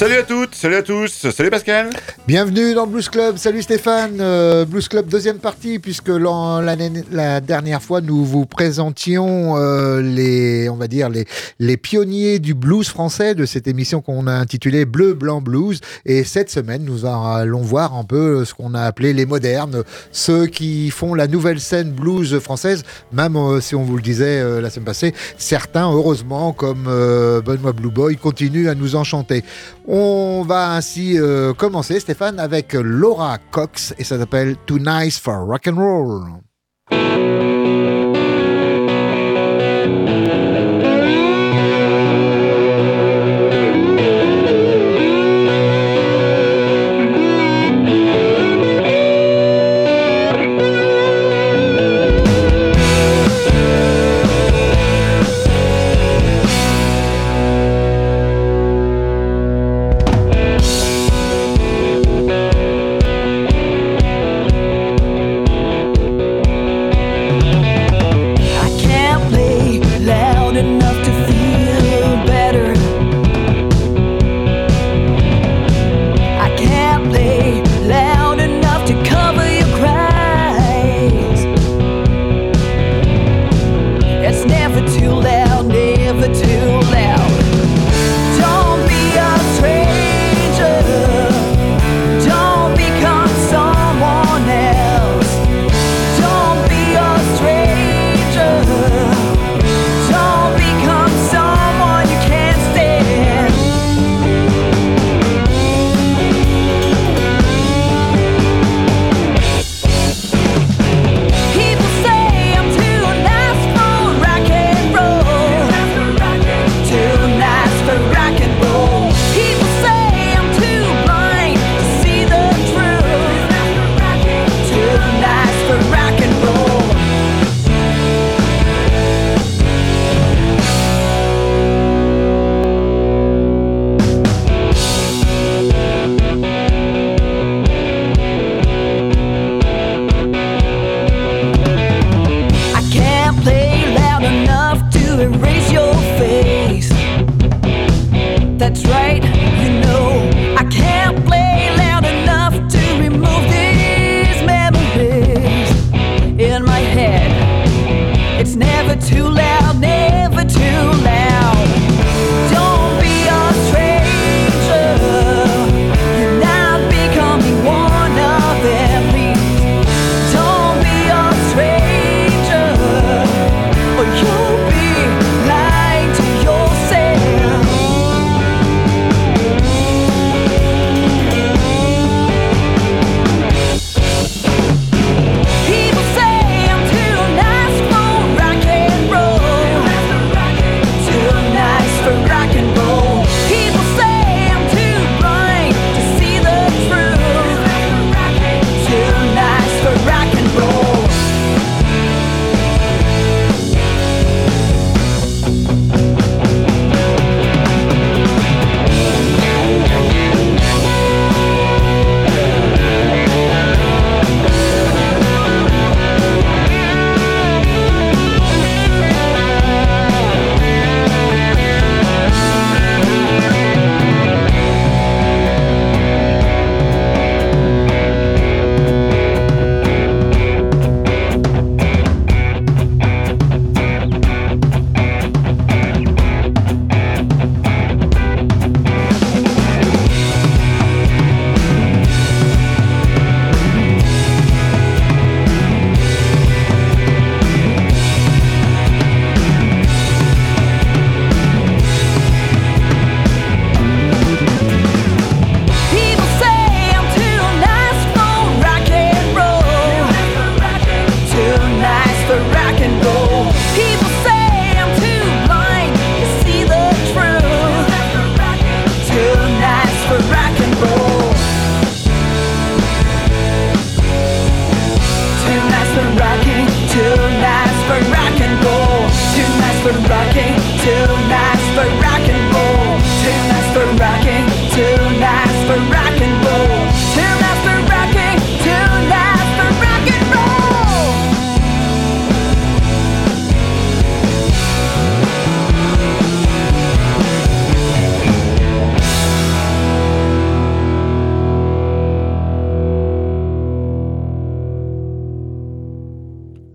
Salut à toutes, salut à tous, salut Pascal. Bienvenue dans Blues Club, salut Stéphane. Euh, Blues Club deuxième partie, puisque la dernière fois nous vous présentions euh, les, on va dire les, pionniers du blues français de cette émission qu'on a intitulée Bleu Blanc Blues. Et cette semaine, nous allons voir un peu ce qu'on a appelé les modernes, ceux qui font la nouvelle scène blues française, même euh, si on vous le disait la semaine passée, certains, heureusement, comme Benoît Blue Boy, continuent à nous enchanter. On va ainsi euh, commencer, Stéphane, avec Laura Cox et ça s'appelle Too Nice for Rock and Roll.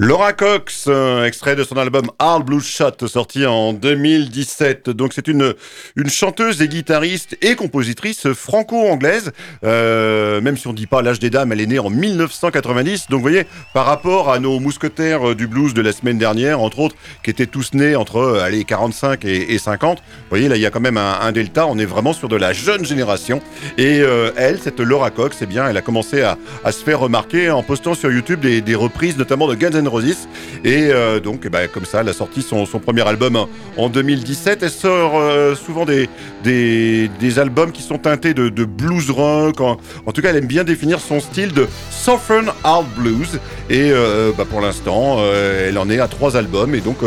Laura Cox, extrait de son album Hard Blue Shot, sorti en 2017. Donc c'est une, une chanteuse et guitariste et compositrice franco-anglaise. Euh, même si on dit pas l'âge des dames, elle est née en 1990. Donc vous voyez, par rapport à nos mousquetaires du blues de la semaine dernière, entre autres, qui étaient tous nés entre euh, allez, 45 et, 50, vous voyez, là il y a quand même un, delta. On est vraiment sur de la jeune génération. Et euh, elle, cette Laura Cox, eh bien, elle a commencé à, se faire remarquer en postant sur YouTube des, des reprises, notamment de Guns N' Et euh, donc, eh ben, comme ça, elle a sorti son, premier album en 2017. Elle sort euh, souvent des, des, albums qui sont teintés de, blues rock. En, tout cas, elle aime bien définir son style de Southern Hard Blues. Et euh, bah, pour l'instant, elle en est à trois albums. Et donc,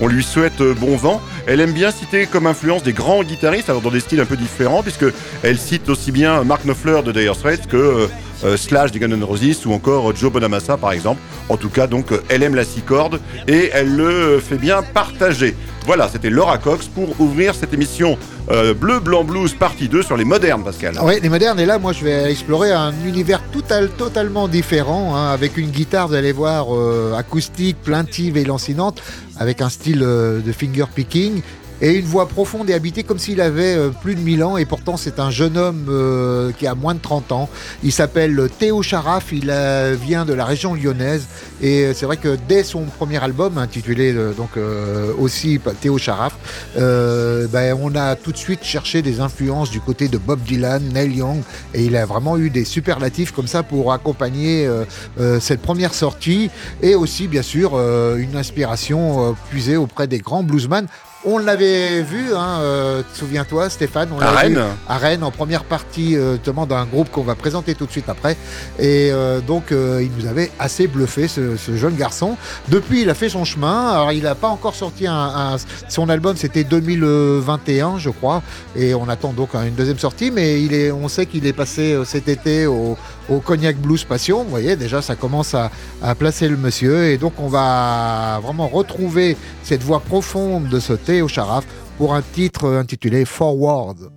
on lui souhaite bon vent. Elle aime bien citer comme influence des grands guitaristes, alors dans des styles un peu différents, puisque elle cite aussi bien Mark Knopfler de Dire Straits que euh, Slash des Guns N' ou encore Joe Bonamassa par exemple. En tout cas, donc elle aime la six cordes et elle le fait bien partager. Voilà, c'était Laura Cox pour ouvrir cette émission euh, Bleu, Blanc, Blues partie 2 sur les modernes, Pascal. Oui, les modernes. Et là, moi, je vais explorer un univers total, totalement différent, hein, avec une guitare, vous allez voir, euh, acoustique, plaintive et lancinante, avec un style de finger picking et une voix profonde et habitée comme s'il avait euh, plus de 1000 ans. Et pourtant c'est un jeune homme euh, qui a moins de 30 ans. Il s'appelle Théo Charaf, il euh, vient de la région lyonnaise. Et c'est vrai que dès son premier album intitulé donc aussi Théo Charaf, ben, on a tout de suite cherché des influences du côté de Bob Dylan, Neil Young. Et il a vraiment eu des superlatifs comme ça pour accompagner cette première sortie. Et aussi bien sûr une inspiration puisée auprès des grands bluesmen on l'avait vu, hein, euh, souviens-toi Stéphane, on à Rennes. à Rennes en première partie euh, d'un groupe qu'on va présenter tout de suite après. Et euh, donc il nous avait assez bluffé ce, jeune garçon. Depuis il a fait son chemin. Alors il n'a pas encore sorti un, son album, c'était 2021 je crois. Et on attend donc une deuxième sortie. Mais il est, on sait qu'il est passé cet été au, Cognac Blues Passion. Vous voyez déjà ça commence à, placer le monsieur. Et donc on va vraiment retrouver cette voix profonde de ce au Charaf pour un titre intitulé Forward.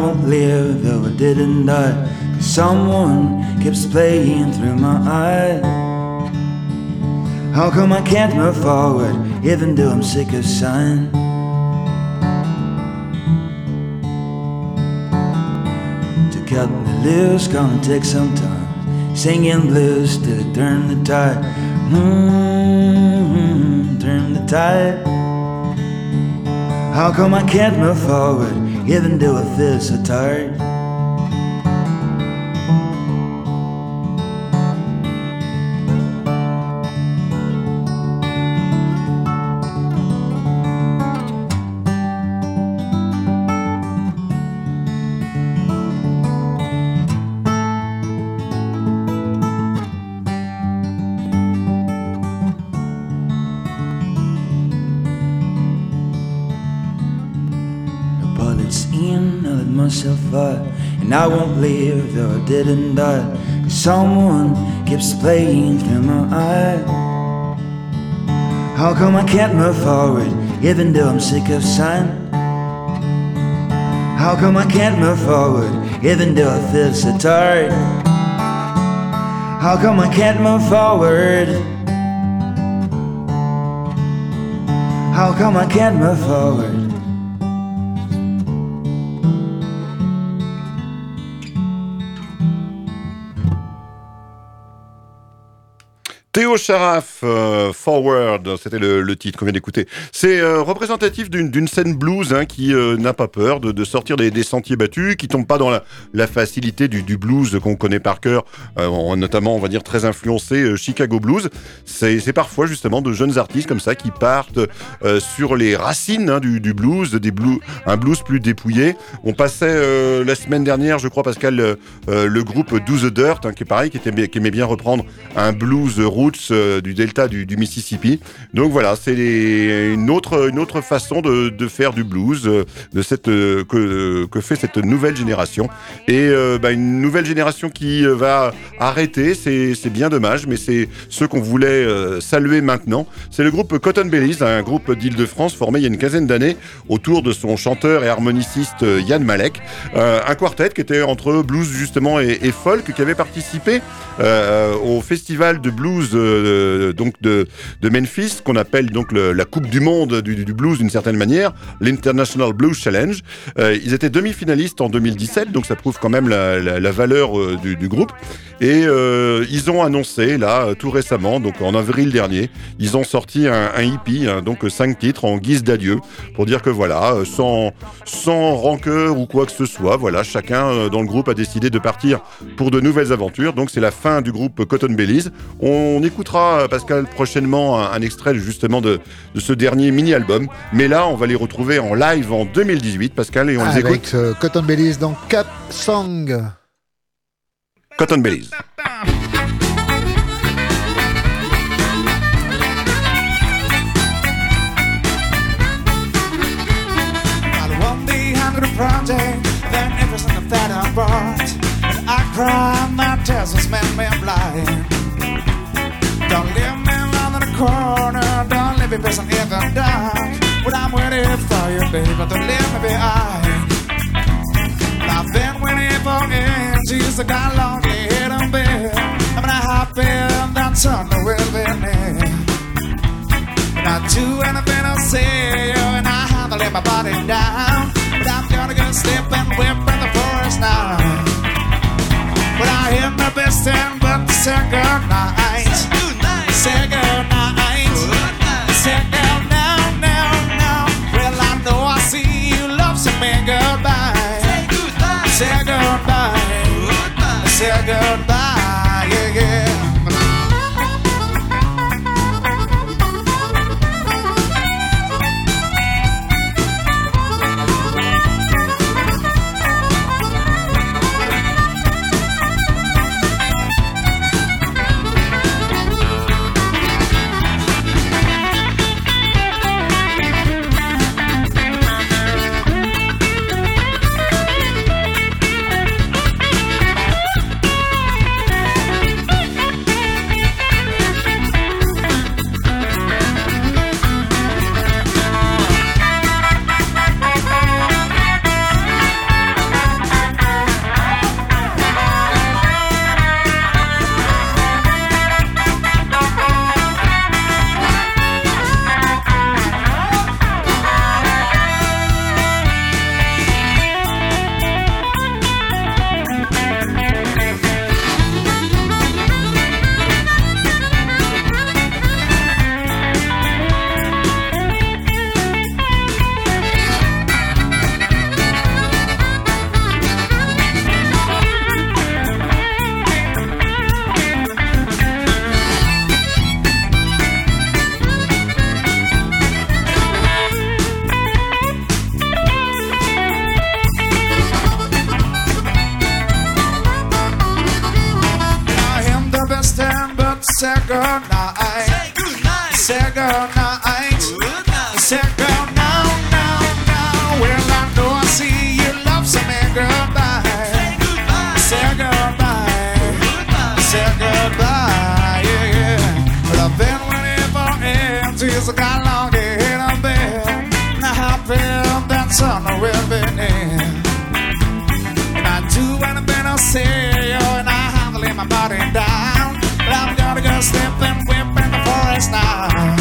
Won't live though I didn't die. Cause someone keeps playing through my eyes. How come I can't move forward even though I'm sick of sighing? To cut me loose, gonna take some time. Singing blues to turn the tide. Mm-hmm, turn the tide. How come I can't move forward given to a visitor. Though I didn't die. Someone keeps playing through my eyes. How come I can't move forward even though I'm sick of sighing? How come I can't move forward even though I feel so tired? How come I can't move forward? How come I can't move forward? Théo Charaf, euh, Forward, c'était le, titre qu'on vient d'écouter. C'est euh, représentatif d'une scène blues hein, qui euh, n'a pas peur de, sortir des, sentiers battus, qui tombe pas dans la, facilité du, blues qu'on connaît par cœur, notamment, on va dire, très influencé Chicago Blues. C'est parfois justement de jeunes artistes comme ça qui partent sur les racines hein, du, blues, des blues, un blues plus dépouillé. On passait la semaine dernière, je crois, Pascal, le groupe Do the Dirt, hein, qui est pareil, qui, aimait bien reprendre un blues euh, du delta du, Mississippi. Donc voilà, c'est une autre, une autre façon de, faire du blues euh, de cette, euh, que, que, fait cette nouvelle génération. Et bah, une nouvelle génération qui va arrêter, c'est bien dommage, mais c'est ce qu'on voulait saluer maintenant. C'est le groupe Cotton Bellies, un groupe d'Île-de-France formé il y a une quinzaine d'années autour de son chanteur et harmoniciste Yann Malek. un quartet qui était entre blues justement et, folk, qui avait participé au festival de blues euh, donc de, de Memphis, qu'on appelle donc la Coupe du Monde du, blues d'une certaine manière, l'International Blues Challenge. Euh, ils étaient demi-finalistes en 2017, donc ça prouve quand même la, valeur euh, du, groupe. Et ils ont annoncé là tout récemment, donc en avril dernier, ils ont sorti un, un hippie, hein, donc cinq titres en guise d'adieu, pour dire que voilà, sans sans rancœur ou quoi que ce soit, voilà, chacun dans le groupe a décidé de partir pour de nouvelles aventures. Donc c'est la fin du groupe Cotton Bellies. On écoutera, euh, Pascal, prochainement un, extrait justement de, ce dernier mini-album. Mais là, on va les retrouver en live en 2018, Pascal, et on les écoute. Euh, Cotton Bellies dans Cap Song. Cotton Bellies. Me corner. Don't leave me pressing in the dark. But I'm waiting for you, baby. Don't leave me behind. I've been waiting for ages. I got lonely here in bed. I'm not happy that summer will be near. And I do anything I say, and I have to let my body down. But I'm gonna go slip and whip in the forest now. But I hear my best and but the second night Say. Say Say now, now, now. Well, I know I see you love Say goodbye. Say goodbye. Say goodbye. Yeah, yeah. Whenever ends long. Now I feel that. And I do I say, oh, and I have to lay my body down sniffing whip in the forest now.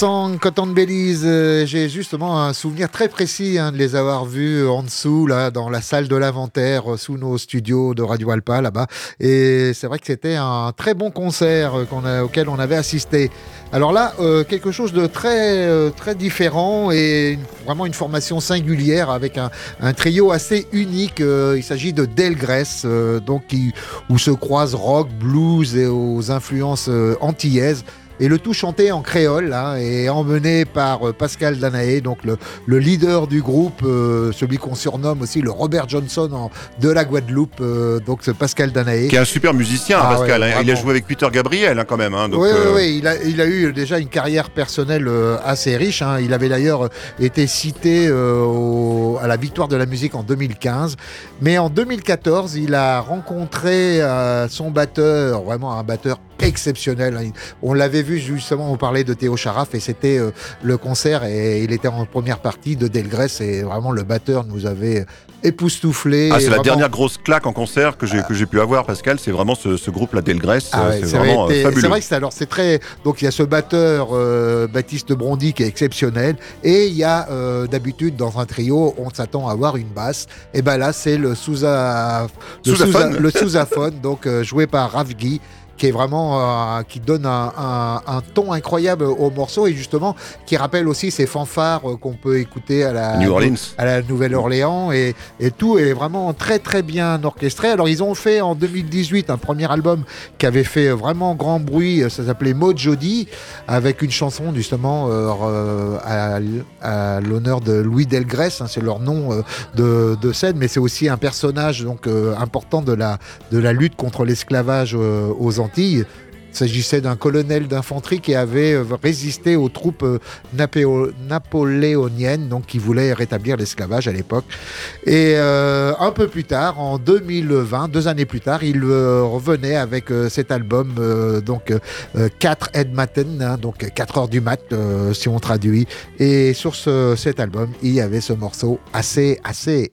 Cap Sang, Cotton de Belize, euh, j'ai justement un souvenir très précis hein, de les avoir vus en dessous, là, dans la salle de l'inventaire, euh, sous nos studios de Radio Alpa, là-bas. Et c'est vrai que c'était un très bon concert euh, a, auquel on avait assisté. Alors là, quelque chose de très, très différent et vraiment une formation singulière avec un, un trio assez unique. Il s'agit de Delgrès, donc qui, où se croisent rock, blues et aux influences antillaises. Et le tout chanté en créole hein, et emmené par euh, Pascal Danaé, donc le, le leader du groupe, euh, celui qu'on surnomme aussi le Robert Johnson en- de la Guadeloupe, euh, donc ce Pascal Danaé. Qui est un super musicien, Ah Pascal. ouais, hein. Il a joué avec Peter Gabriel hein, quand même. hein. Donc, oui, oui, oui, il a, il a eu déjà une carrière personnelle assez riche. Il avait d'ailleurs été cité au- à la victoire de la musique en 2015. Mais en 2014, il a rencontré son batteur, vraiment un batteur exceptionnel. On l'avait vu justement, on parlait de Théo Charaf et c'était euh, le concert et il était en première partie de Delgrès et vraiment le batteur nous avait époustouflé. Ah, c'est la Vraiment- dernière grosse claque en concert que j'ai que j'ai pu avoir, Pascal. C'est vraiment ce, ce groupe-là, Delgrès. Ah ouais, c'est vraiment été- euh, fabuleux. C'est vrai que c'est alors c'est très donc il y a ce batteur euh, Baptiste Brondy qui est exceptionnel et il y a euh, d'habitude dans un trio on s'attend à avoir une basse et ben là c'est le sous le Sousaphone. sous- le sousaphone donc joué par Rav Guy qui est vraiment euh, qui donne un, un- un ton incroyable au morceau et justement qui rappelle aussi ces fanfares euh, qu'on peut écouter à la New Orleans. à la Nouvelle-Orléans et, et tout est vraiment très très bien orchestré. Alors ils ont fait en 2018 un premier album qui avait fait vraiment grand bruit, ça s'appelait Maud Jody, avec une chanson justement euh, à, à l'honneur de Louis Delgrès, hein, c'est leur nom euh, de, de scène, mais c'est aussi un personnage donc important de la, de la lutte contre l'esclavage aux Antilles. Il s'agissait d'un colonel d'infanterie qui avait euh, résisté aux troupes euh, napoléoniennes, donc qui voulaient rétablir l'esclavage à l'époque. Et euh, un peu plus tard, en 2020, deux années plus tard, il euh, revenait avec cet album, donc euh, 4 Ed Maten, hein, donc 4 heures du mat, si on traduit. Et sur ce- cet album, il y avait ce morceau assez, assez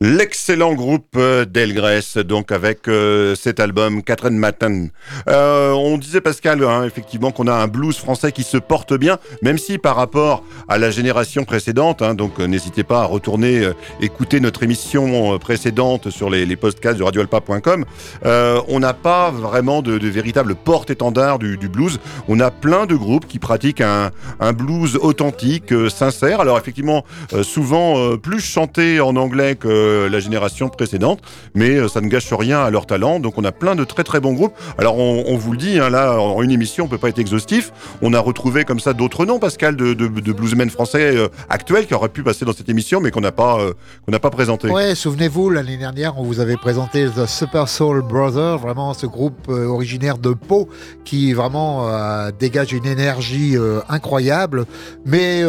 L'excellent groupe euh, Delgrès, donc avec euh, cet album Catherine Matin. Euh, on disait Pascal, hein, effectivement, qu'on a un blues français qui se porte bien, même si par rapport à la génération précédente, hein, donc euh, n'hésitez pas à retourner euh, écouter notre émission précédente sur les, les podcasts de radioalpa.com, on n'a pas vraiment de, de véritable porte-étendard du, du blues. On a plein de groupes qui pratiquent un, un blues authentique, sincère. Alors effectivement, souvent plus chanté en anglais que euh, la génération précédente, mais euh, ça ne gâche rien à leur talent. Donc on a plein de très très bons groupes. Alors on, vous le dit, hein, là en une émission, on peut pas être exhaustif. On a retrouvé comme ça d'autres noms, Pascal, de, bluesmen français euh, actuels qui auraient pu passer dans cette émission, mais qu'on n'a pas qu'on pas présenté. Ouais, souvenez-vous, l'année dernière, on vous avait présenté The Super Soul Brothers, vraiment ce groupe originaire de Pau qui vraiment dégage une énergie incroyable. Mais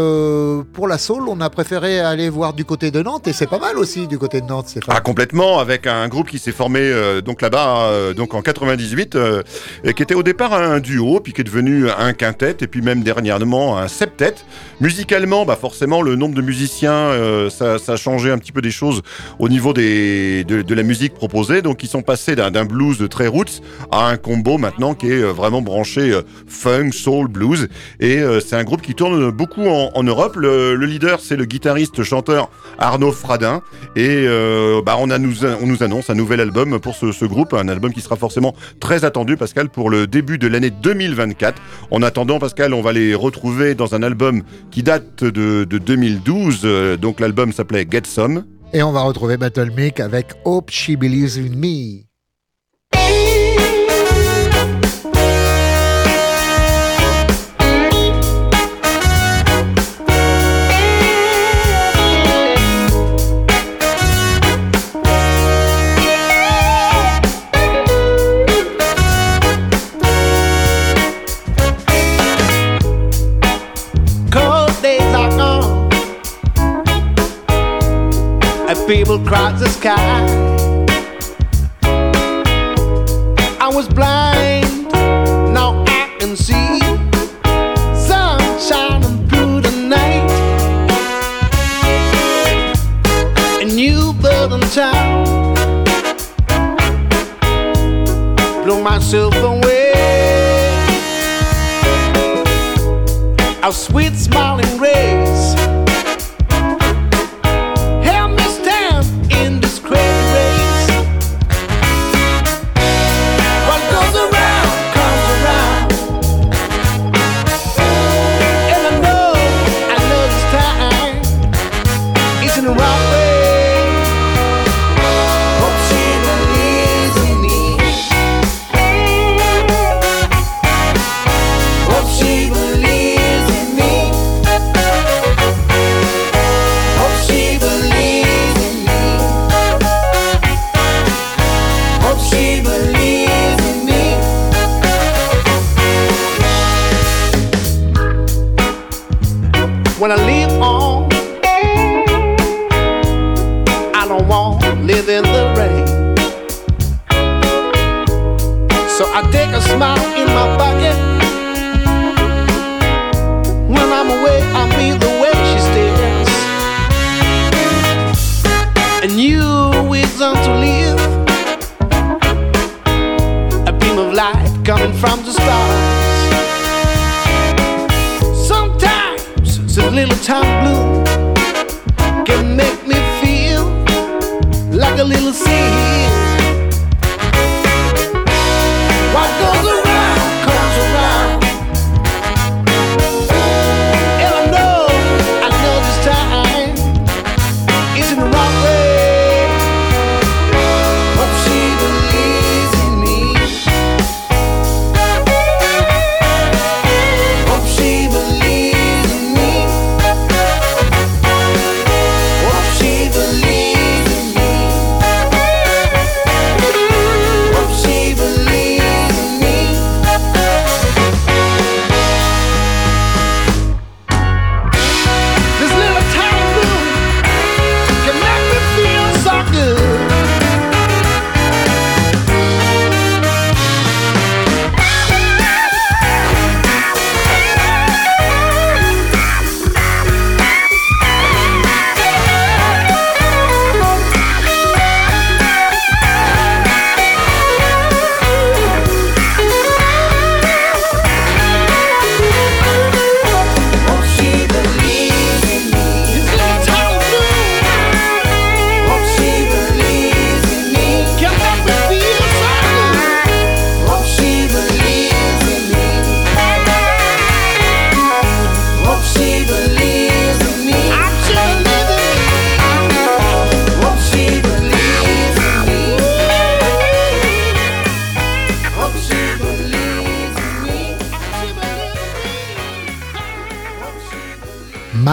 pour la soul, on a préféré aller voir du côté de Nantes et c'est pas mal aussi du côté de Nantes, c'est Ah complètement avec un groupe qui s'est formé euh, donc là-bas euh, donc en 98 euh, et qui était au départ un duo puis qui est devenu un quintet et puis même dernièrement un septet. Musicalement bah forcément le nombre de musiciens ça, ça a changé un petit peu des choses au niveau des de, de la musique proposée donc ils sont passés d'un blues de très roots à un combo maintenant qui est vraiment branché funk soul blues et c'est un groupe qui tourne beaucoup en, en Europe. Le, le leader c'est le guitariste chanteur Arnaud Fradin et euh, bah, on, nous, on nous annonce un nouvel album pour ce, ce groupe, un album qui sera forcément très attendu, Pascal, pour le début de l'année 2024. En attendant, Pascal, on va les retrouver dans un album qui date de, de 2012. euh, donc l'album s'appelait Get Some. Et on va retrouver Battle Mick avec Hope She Believes in Me. And people crowd the sky. I was blind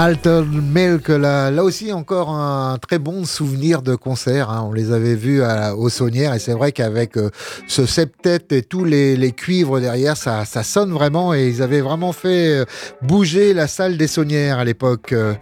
Malton Milk, là, là aussi encore un très bon souvenir de concert. hein. On les avait vus à, au Saunière et c'est vrai qu'avec euh, ce septet et tous les, les cuivres derrière, ça, ça sonne vraiment et ils avaient vraiment fait euh, bouger la salle des Saunières à l'époque. Euh,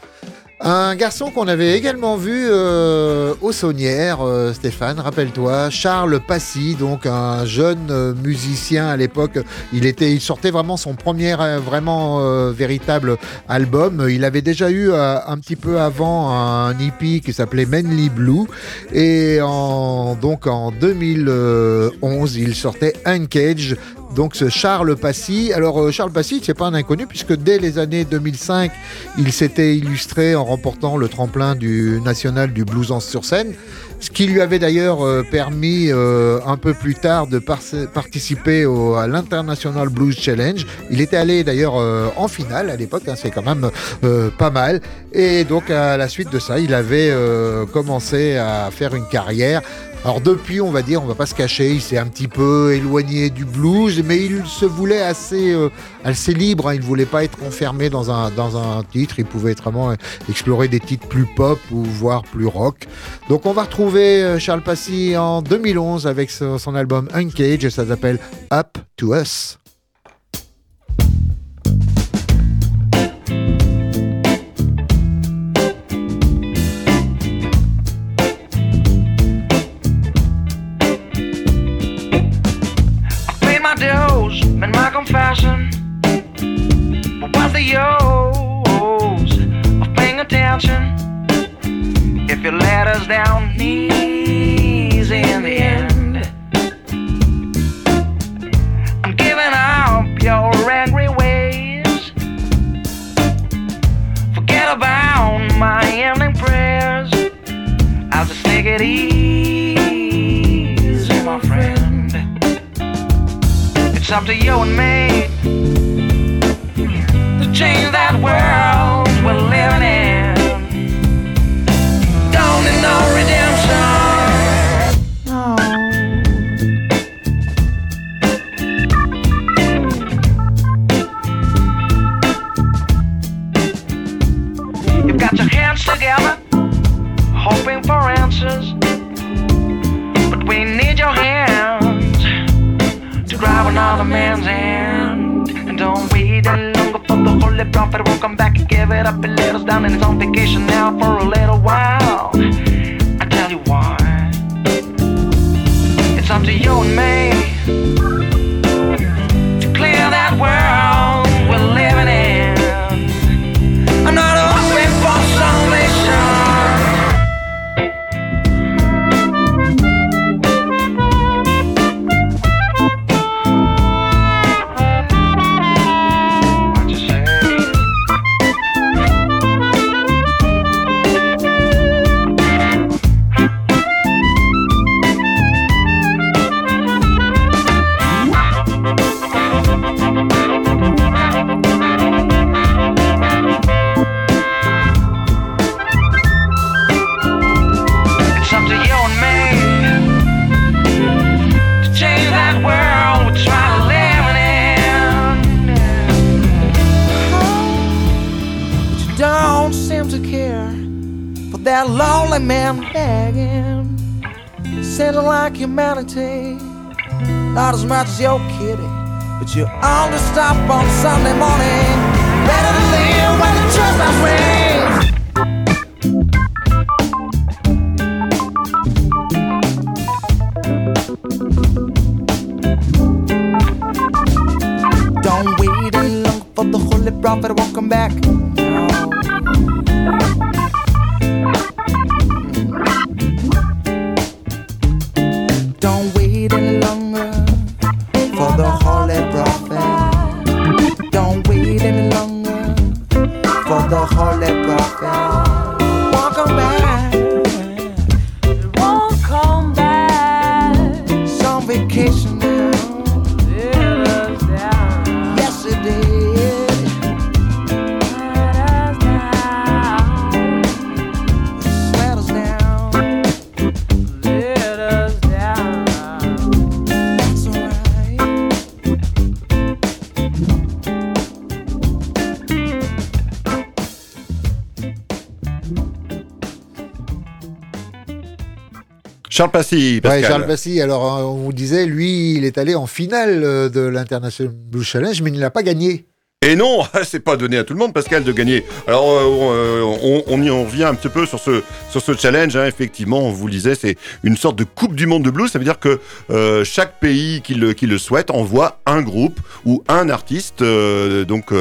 un garçon qu'on avait également vu euh, au Saunière, euh, Stéphane, rappelle-toi, Charles Passy, donc un jeune euh, musicien à l'époque. Il était, il sortait vraiment son premier euh, vraiment véritable album. Il avait déjà eu un petit peu avant un EP qui s'appelait Manly Blue et en, donc en 2011 il sortait Uncage. Donc ce Charles Passy. Alors euh, Charles Passy, c'est pas un inconnu puisque dès les années 2005, il s'était illustré en remportant le tremplin du national du blues en sur scène, ce qui lui avait d'ailleurs euh, permis euh, un peu plus tard de par- participer au- à l'International Blues Challenge. Il était allé d'ailleurs en finale à l'époque, hein, c'est quand même euh, pas mal. Et donc à la suite de ça, il avait commencé à faire une carrière. Alors depuis, on va dire, on va pas se cacher, il s'est un petit peu éloigné du blues, mais il se voulait assez, euh, assez libre. hein. Il voulait pas être enfermé dans un, dans un titre. Il pouvait vraiment euh, explorer des titres plus pop ou voire plus rock. Donc on va retrouver euh, Charles Passy en 2011 avec son, album Uncage ça s'appelle Up to Us. Use of paying attention if you let us down easy in the end? I'm giving up your angry ways. Forget about my ending prayers. I'll just take it easy, my friend. It's up to you and me change that world we're living in. Don't need no redemption. No. You've got your hands together, hoping for answers. But we need your hands to grab another man's hand. The prophet won't come back and give it up and let us down. And he's on vacation now for a little while. As much as your kitty, but you only stop on Sunday morning. Better to live when the church bells ring. Charles Passy, Ouais, Pascal. Charles Passy, alors euh, on vous disait, lui, il est allé en finale euh, de l'International Blues Challenge, mais il ne l'a pas gagné. Et non, c'est pas donné à tout le monde, Pascal, de gagner. Alors, euh, on, on y on revient un petit peu sur ce, sur ce challenge. hein. Effectivement, on vous le disait, c'est une sorte de Coupe du Monde de blues. Ça veut dire que euh, chaque pays qui le, qui le souhaite envoie un groupe ou un artiste, euh, donc,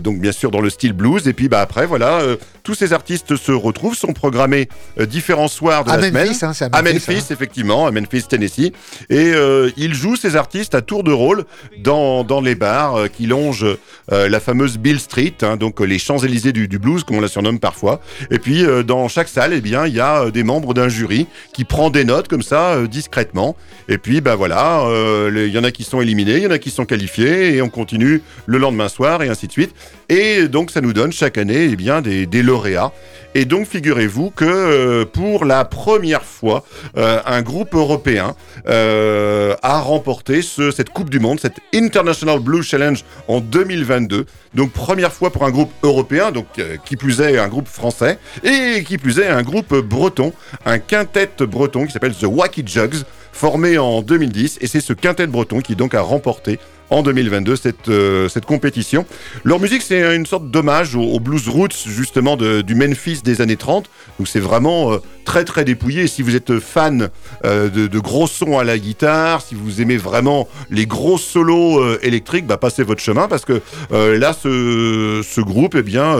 donc bien sûr dans le style blues. Et puis bah, après, voilà, tous ces artistes se retrouvent, sont programmés euh, différents soirs de À la Memphis, semaine. hein, à À Memphis, Memphis, effectivement, à Memphis, Tennessee. Et euh, il joue ces artistes à tour de rôle dans, dans les bars euh, qui longent euh, la fameuse Bill Street, hein, donc les Champs-Élysées du, du blues, comme on la surnomme parfois. Et puis, euh, dans chaque salle, eh bien, il y a des membres d'un jury qui prend des notes comme ça, euh, discrètement. Et puis, bah voilà, euh, il y en a qui sont éliminés, il y en a qui sont qualifiés, et on continue le lendemain soir, et ainsi de suite. Et donc, ça nous donne chaque année eh bien, des, des lauréats. Et donc, figurez-vous que euh, pour la première fois, euh, un groupe européen euh, a remporté ce- cette Coupe du Monde, cette International Blues Challenge en 2022. Donc, première fois pour un groupe européen, donc qui plus est un groupe français, et qui plus est un groupe breton, un quintet breton qui s'appelle The Wacky Jugs, formé en 2010. Et c'est ce quintet breton qui donc a remporté en 2022 cette, euh, cette compétition. Leur musique, c'est une sorte d'hommage au, blues roots, justement, du Memphis des années 30. Donc c'est vraiment euh, très très dépouillé. Si vous êtes fan euh, de, gros sons à la guitare, si vous aimez vraiment les gros solos électriques, bah, passez votre chemin parce que là, ce, ce groupe eh bien,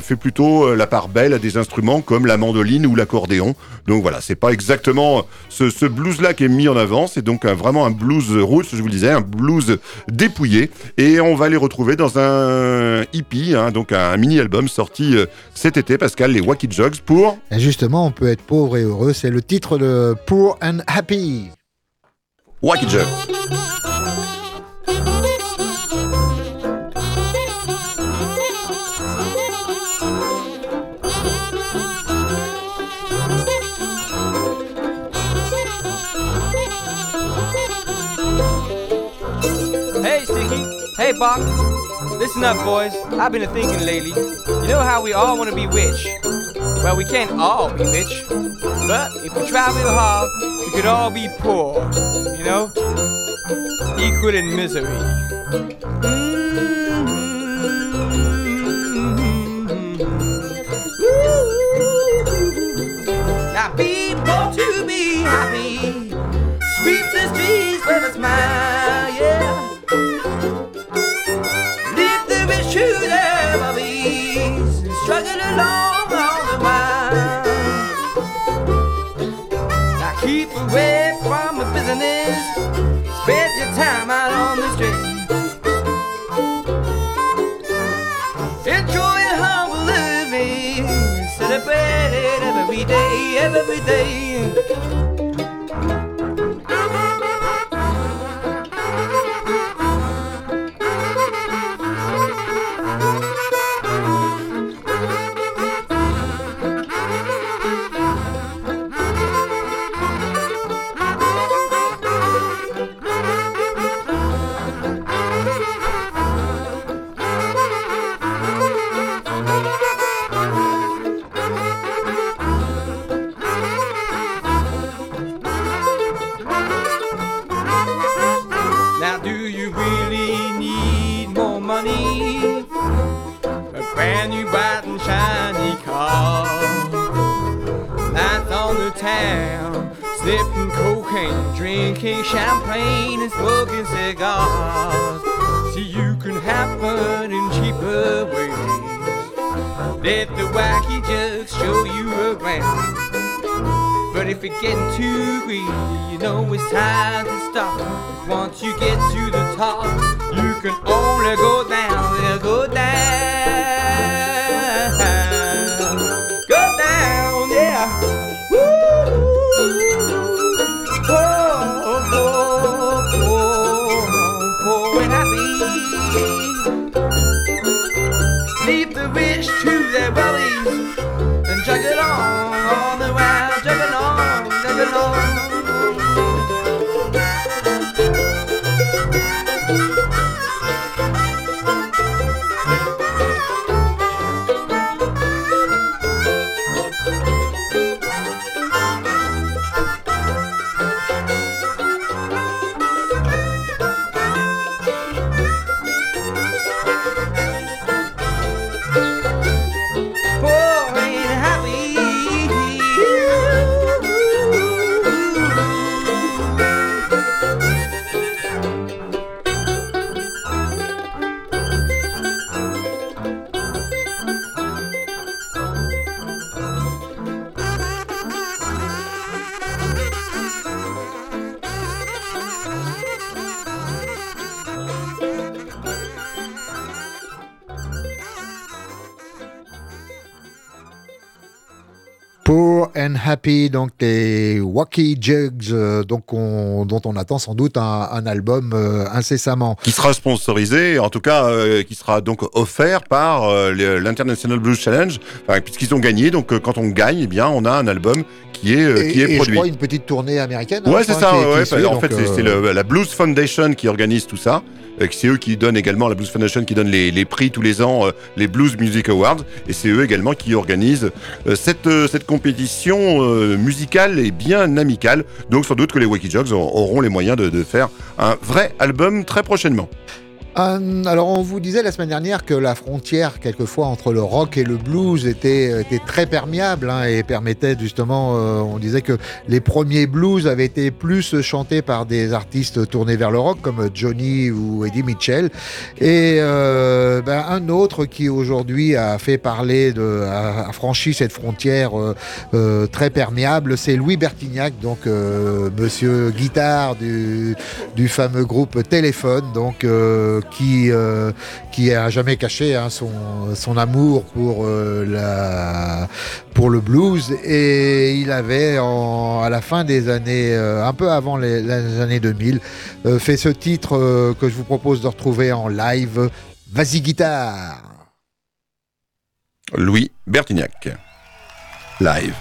fait plutôt la part belle à des instruments comme la mandoline ou l'accordéon. Donc voilà, c'est pas exactement ce, ce blues-là qui est mis en avant. C'est donc vraiment un blues roots, je vous le disais, un blues dépouillé. Et on va les retrouver dans un hippie, hein, donc un mini-album sorti euh, cet été, Pascal, les Wacky Jogs, pour Et justement, on peut être pauvre et heureux, c'est le titre de Poor and Happy. Wacky Jugs. Hey, Bach. Listen up, boys. I've been thinking lately. You know how we all want to be rich? Well, we can't all be rich. But if we try real hard, we could all be poor. You know? Equal in misery. Mm-hmm. Now, people to be happy. Sweep the streets with a smile, every day. Happy, donc les Wacky Jugs, euh, donc on- dont on attend sans doute un, un album euh, incessamment. Qui sera sponsorisé, en tout cas, euh, qui sera donc offert par l'International Blues Challenge, enfin, puisqu'ils ont gagné. Donc, quand on gagne, eh bien, on a un album qui est, et, qui est et je produit. crois une petite tournée américaine. hein, Ouais, c'est ça. qui est- qui ouais, est suivie, en fait, c'est la Blues Foundation qui organise tout ça. Euh, C'est eux qui donnent également, la Blues Foundation qui donne les, prix tous les ans, euh, les Blues Music Awards. Et c'est eux également qui organisent euh, cette, compétition musicale et bien amicale. Donc sans doute que les Wacky Jogs aur- auront les moyens de faire un vrai album très prochainement. Euh, alors, on vous disait la semaine dernière que la frontière, quelquefois, entre le rock et le blues était, était très perméable hein, et permettait justement, euh, on disait que les premiers blues avaient été plus chantés par des artistes tournés vers le rock, comme Johnny ou Eddie Mitchell. Et euh, ben, un autre qui aujourd'hui a fait parler, de, a, franchi cette frontière euh, euh, très perméable, c'est Louis Bertignac, donc euh, monsieur guitare du, du fameux groupe Téléphone, donc euh, qui euh, qui a jamais caché hein, son son amour pour euh, la pour le blues et il avait à la fin des années euh, un peu avant les, les années 2000 euh, fait ce titre que je vous propose de retrouver en live. Vas-y guitare. Louis Bertignac. Live.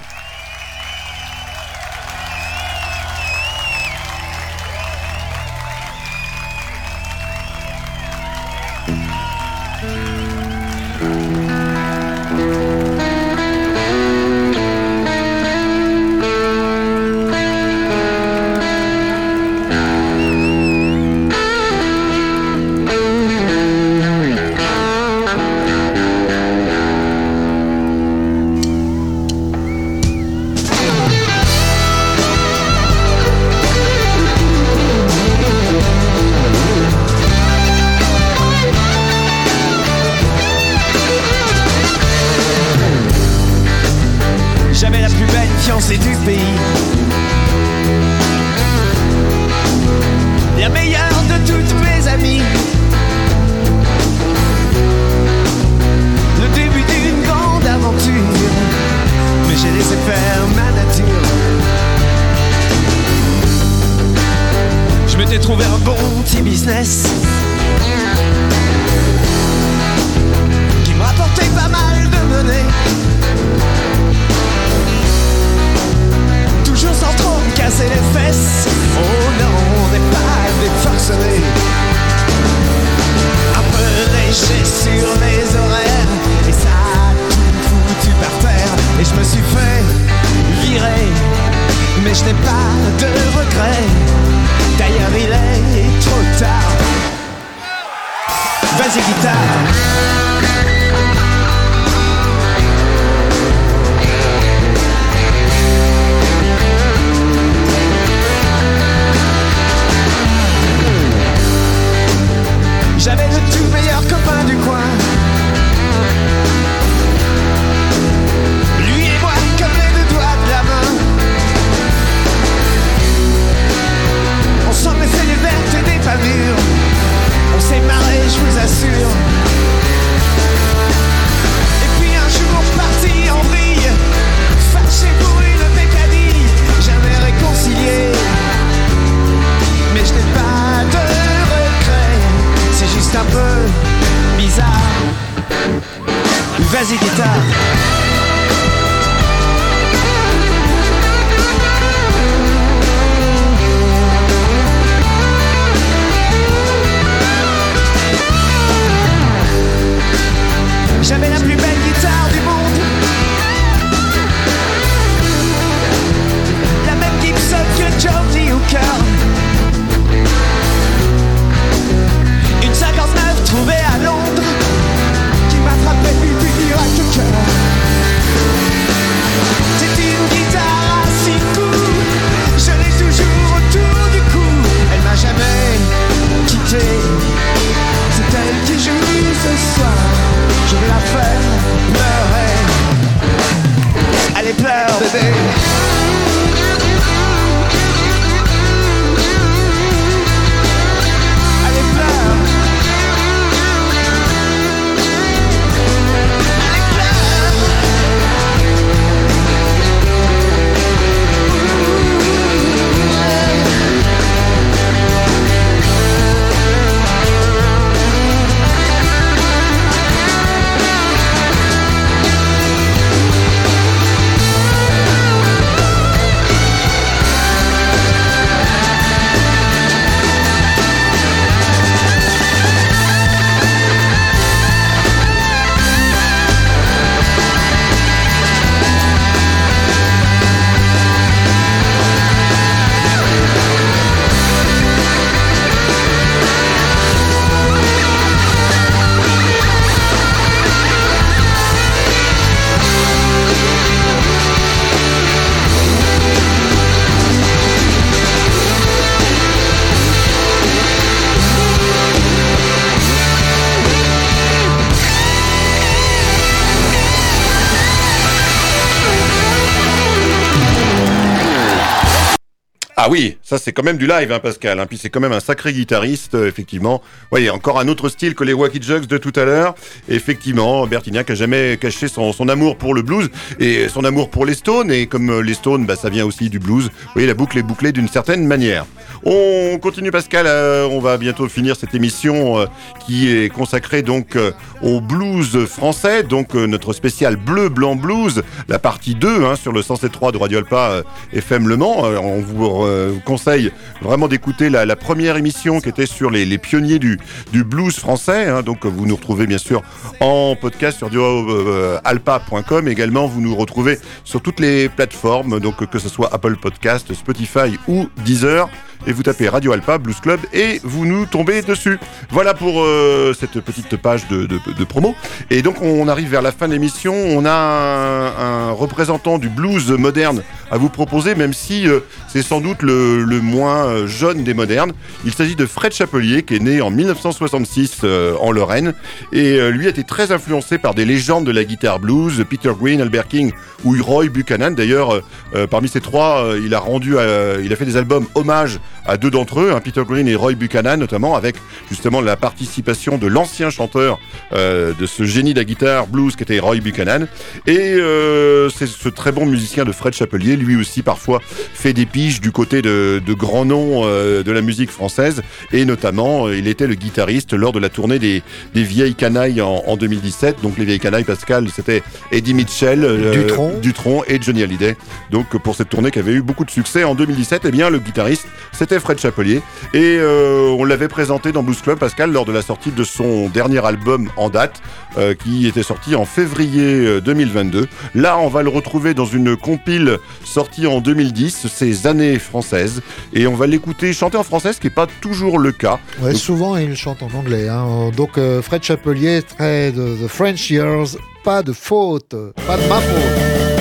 Je n'ai pas de regrets. D'ailleurs il est trop tard. Vas-y guitare ça c'est quand même du live, hein, Pascal. Hein. Puis c'est quand même un sacré guitariste, euh, effectivement. Voyez, encore un autre style que les Wacky Jugs de tout à l'heure. Effectivement, Bertignac a jamais caché son, amour pour le blues et son amour pour les Stones. Et comme euh, les Stones, bah, ça vient aussi du blues. Vous voyez, la boucle est bouclée d'une certaine manière. On continue, Pascal. euh, on va bientôt finir cette émission euh, qui est consacrée donc au blues français. Donc notre spécial bleu blanc blues, la partie 2 hein, sur le 107.3 de Radio Alpa FM Le Mans. On vous euh, conseille vraiment d'écouter la, première émission qui était sur les, pionniers du, blues français. hein. donc vous nous retrouvez bien sûr en podcast sur euh, alpa.com. Également, vous nous retrouvez sur toutes les plateformes, donc que ce soit Apple Podcast, Spotify ou Deezer. Et vous tapez Radio Alpa, Blues Club, et vous nous tombez dessus. Voilà pour euh, cette petite page de, de- de promo. Et donc, on arrive vers la fin de l'émission. On a un, un représentant du blues moderne à vous proposer, même si euh, c'est sans doute le, le moins euh, jeune des modernes. Il s'agit de Fred Chapelier, qui est né en 1966 euh, en Lorraine. Et euh, lui a été très influencé par des légendes de la guitare blues, Peter Green, Albert King ou Roy Buchanan. D'ailleurs, euh, parmi ces trois, il a rendu, il a fait des albums hommage à deux d'entre eux, hein, Peter Green et Roy Buchanan, notamment avec justement la participation de l'ancien chanteur euh, de ce génie de la guitare blues qui était Roy Buchanan. Et euh, c'est ce très bon musicien de Fred Chapelier, lui aussi parfois fait des piges du côté de, de grands noms euh, de la musique française. Et notamment, il était le guitariste lors de la tournée des, des Vieilles Canailles en, en 2017. Donc les Vieilles Canailles, Pascal, c'était Eddie Mitchell, Dutronc. Dutronc et Johnny Hallyday. Donc pour cette tournée qui avait eu beaucoup de succès en 2017, eh bien le guitariste c'était Fred Chapelier et euh, on l'avait présenté dans Blues Club Pascal lors de la sortie de son dernier album en date euh, qui était sorti en février euh, 2022. Là, on va le retrouver dans une compile sortie en 2010, ces années françaises et on va l'écouter chanter en français, ce qui n'est pas toujours le cas. Ouais, Donc- souvent, il chante en anglais. hein. Donc, euh, Fred Chapelier, très de The French Years, pas de faute, pas de ma faute.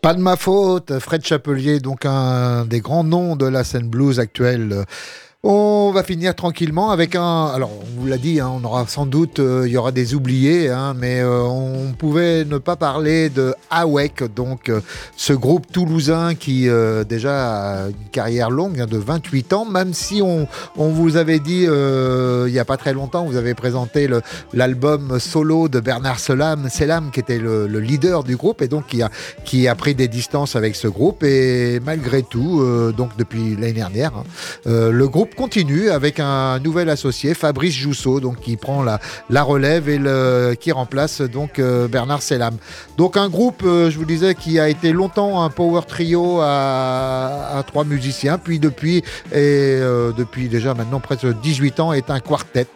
Pas de ma faute, Fred Chapelier, donc un des grands noms de la scène blues actuelle. On va finir tranquillement avec un. Alors, on vous l'a dit, hein, on aura sans doute, euh, il y aura des oubliés, hein, mais euh, on pouvait ne pas parler de Awek, donc euh, ce groupe toulousain qui déjà a une carrière longue hein, de 28 ans, même si on, vous avait dit il n'y a pas très longtemps, vous avez présenté l'album solo de Bernard Selam, Selam qui était le, le leader du groupe et donc qui a, qui a pris des distances avec ce groupe et malgré tout, donc depuis l'année dernière, hein, le groupe continue avec un nouvel associé, Fabrice Jousseau, donc qui prend la, relève et qui remplace donc euh, Bernard Selam. Donc un groupe, euh, je vous disais, qui a été longtemps un power trio à, à trois musiciens, puis depuis et euh, depuis déjà maintenant presque 18 ans est un quartet,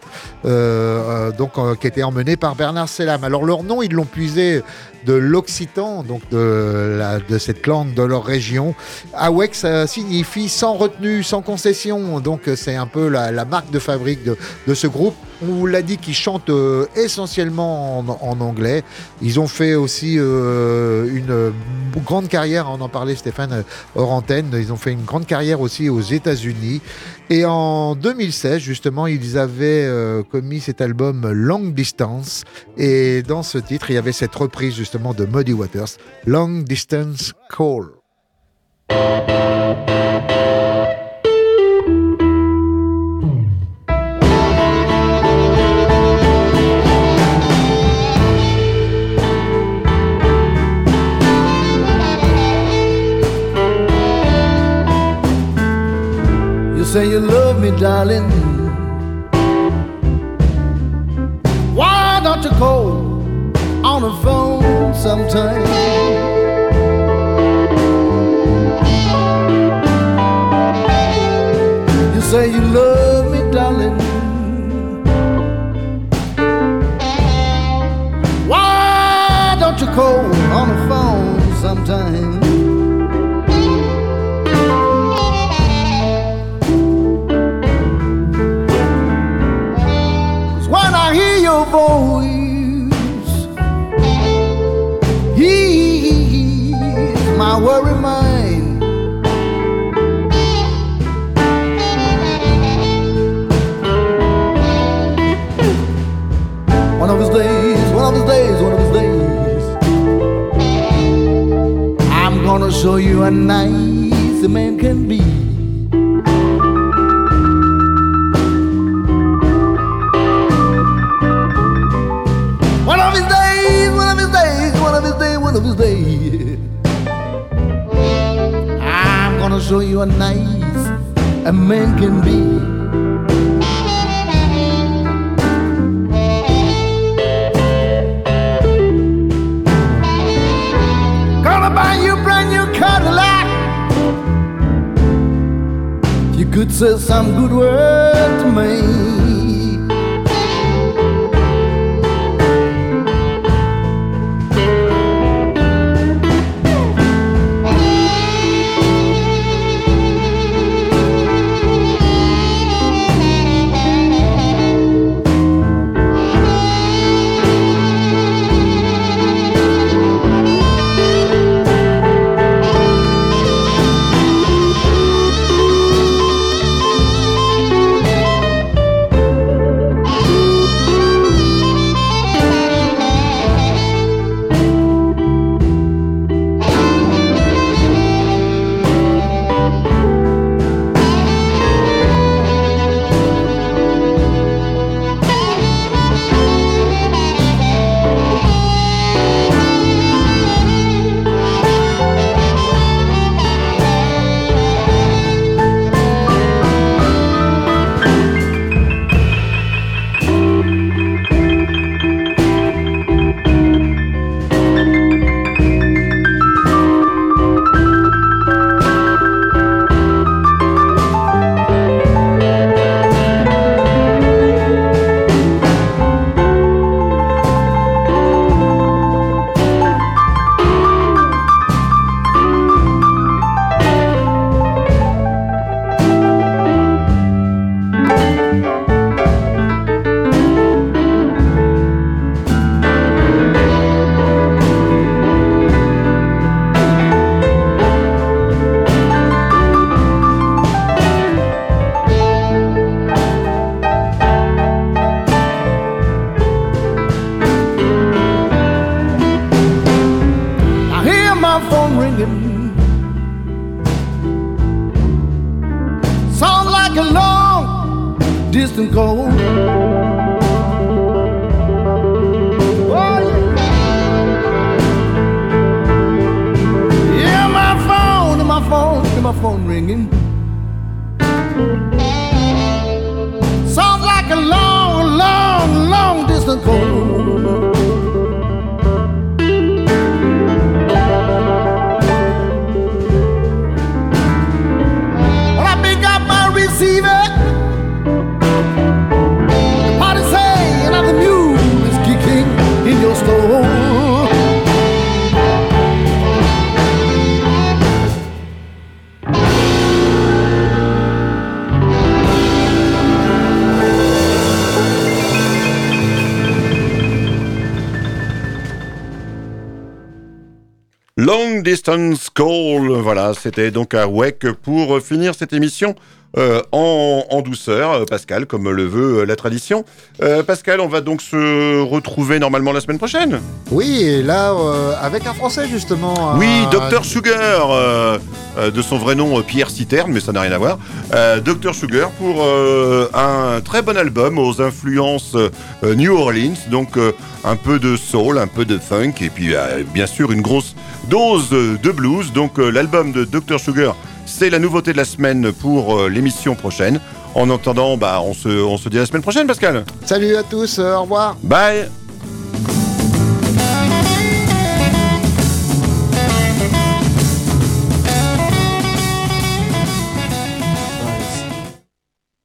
donc qui était emmené par Bernard Selam. Alors leur nom, ils l'ont puisé de l'occitan, donc de, cette langue de leur région. Awek, ça signifie sans retenue, sans concession. Donc euh, c'est un peu la, marque de fabrique de ce groupe. On vous l'a dit qu'ils chantent euh, essentiellement en, anglais. Ils ont fait aussi euh, une euh, grande carrière, on en parlait Stéphane hors ils ont fait une grande carrière aussi aux États-Unis. Et en 2016, justement, ils avaient commis cet album Long Distance. Et dans ce titre, il y avait cette reprise justement de Muddy Waters, Long Distance Call. Say you love me, darling. Why don't you call on the phone sometime? You say you love me, darling. Why don't you call on the phone sometime? Show you how nice a man can be. One of his days, one of his days, one of his days, one of his days. I'm gonna show you how nice a man can be. said some good word to me. Distant cold. Oh, yeah. Yeah, my phone, my phone, my phone ringing. Sounds like a long, long, long distant call. Voilà, c'était donc à WEC pour finir cette émission euh, en, en douceur, euh, Pascal, comme le veut euh, la tradition. Euh, Pascal, on va donc se retrouver normalement la semaine prochaine. Oui, et là, euh, avec un Français, justement. Oui, Dr Sugar, de son vrai nom Pierre Citerne, mais ça n'a rien à voir. Dr Sugar pour un très bon album aux influences New Orleans, donc un peu de soul, un peu de funk, et puis bien sûr une grosse dose de blues. Donc l'album de Dr Sugar, c'est la nouveauté de la semaine pour euh, l'émission prochaine. En attendant, bah, on, se, on se dit à la semaine prochaine, Pascal. Salut à tous, euh, au revoir. Bye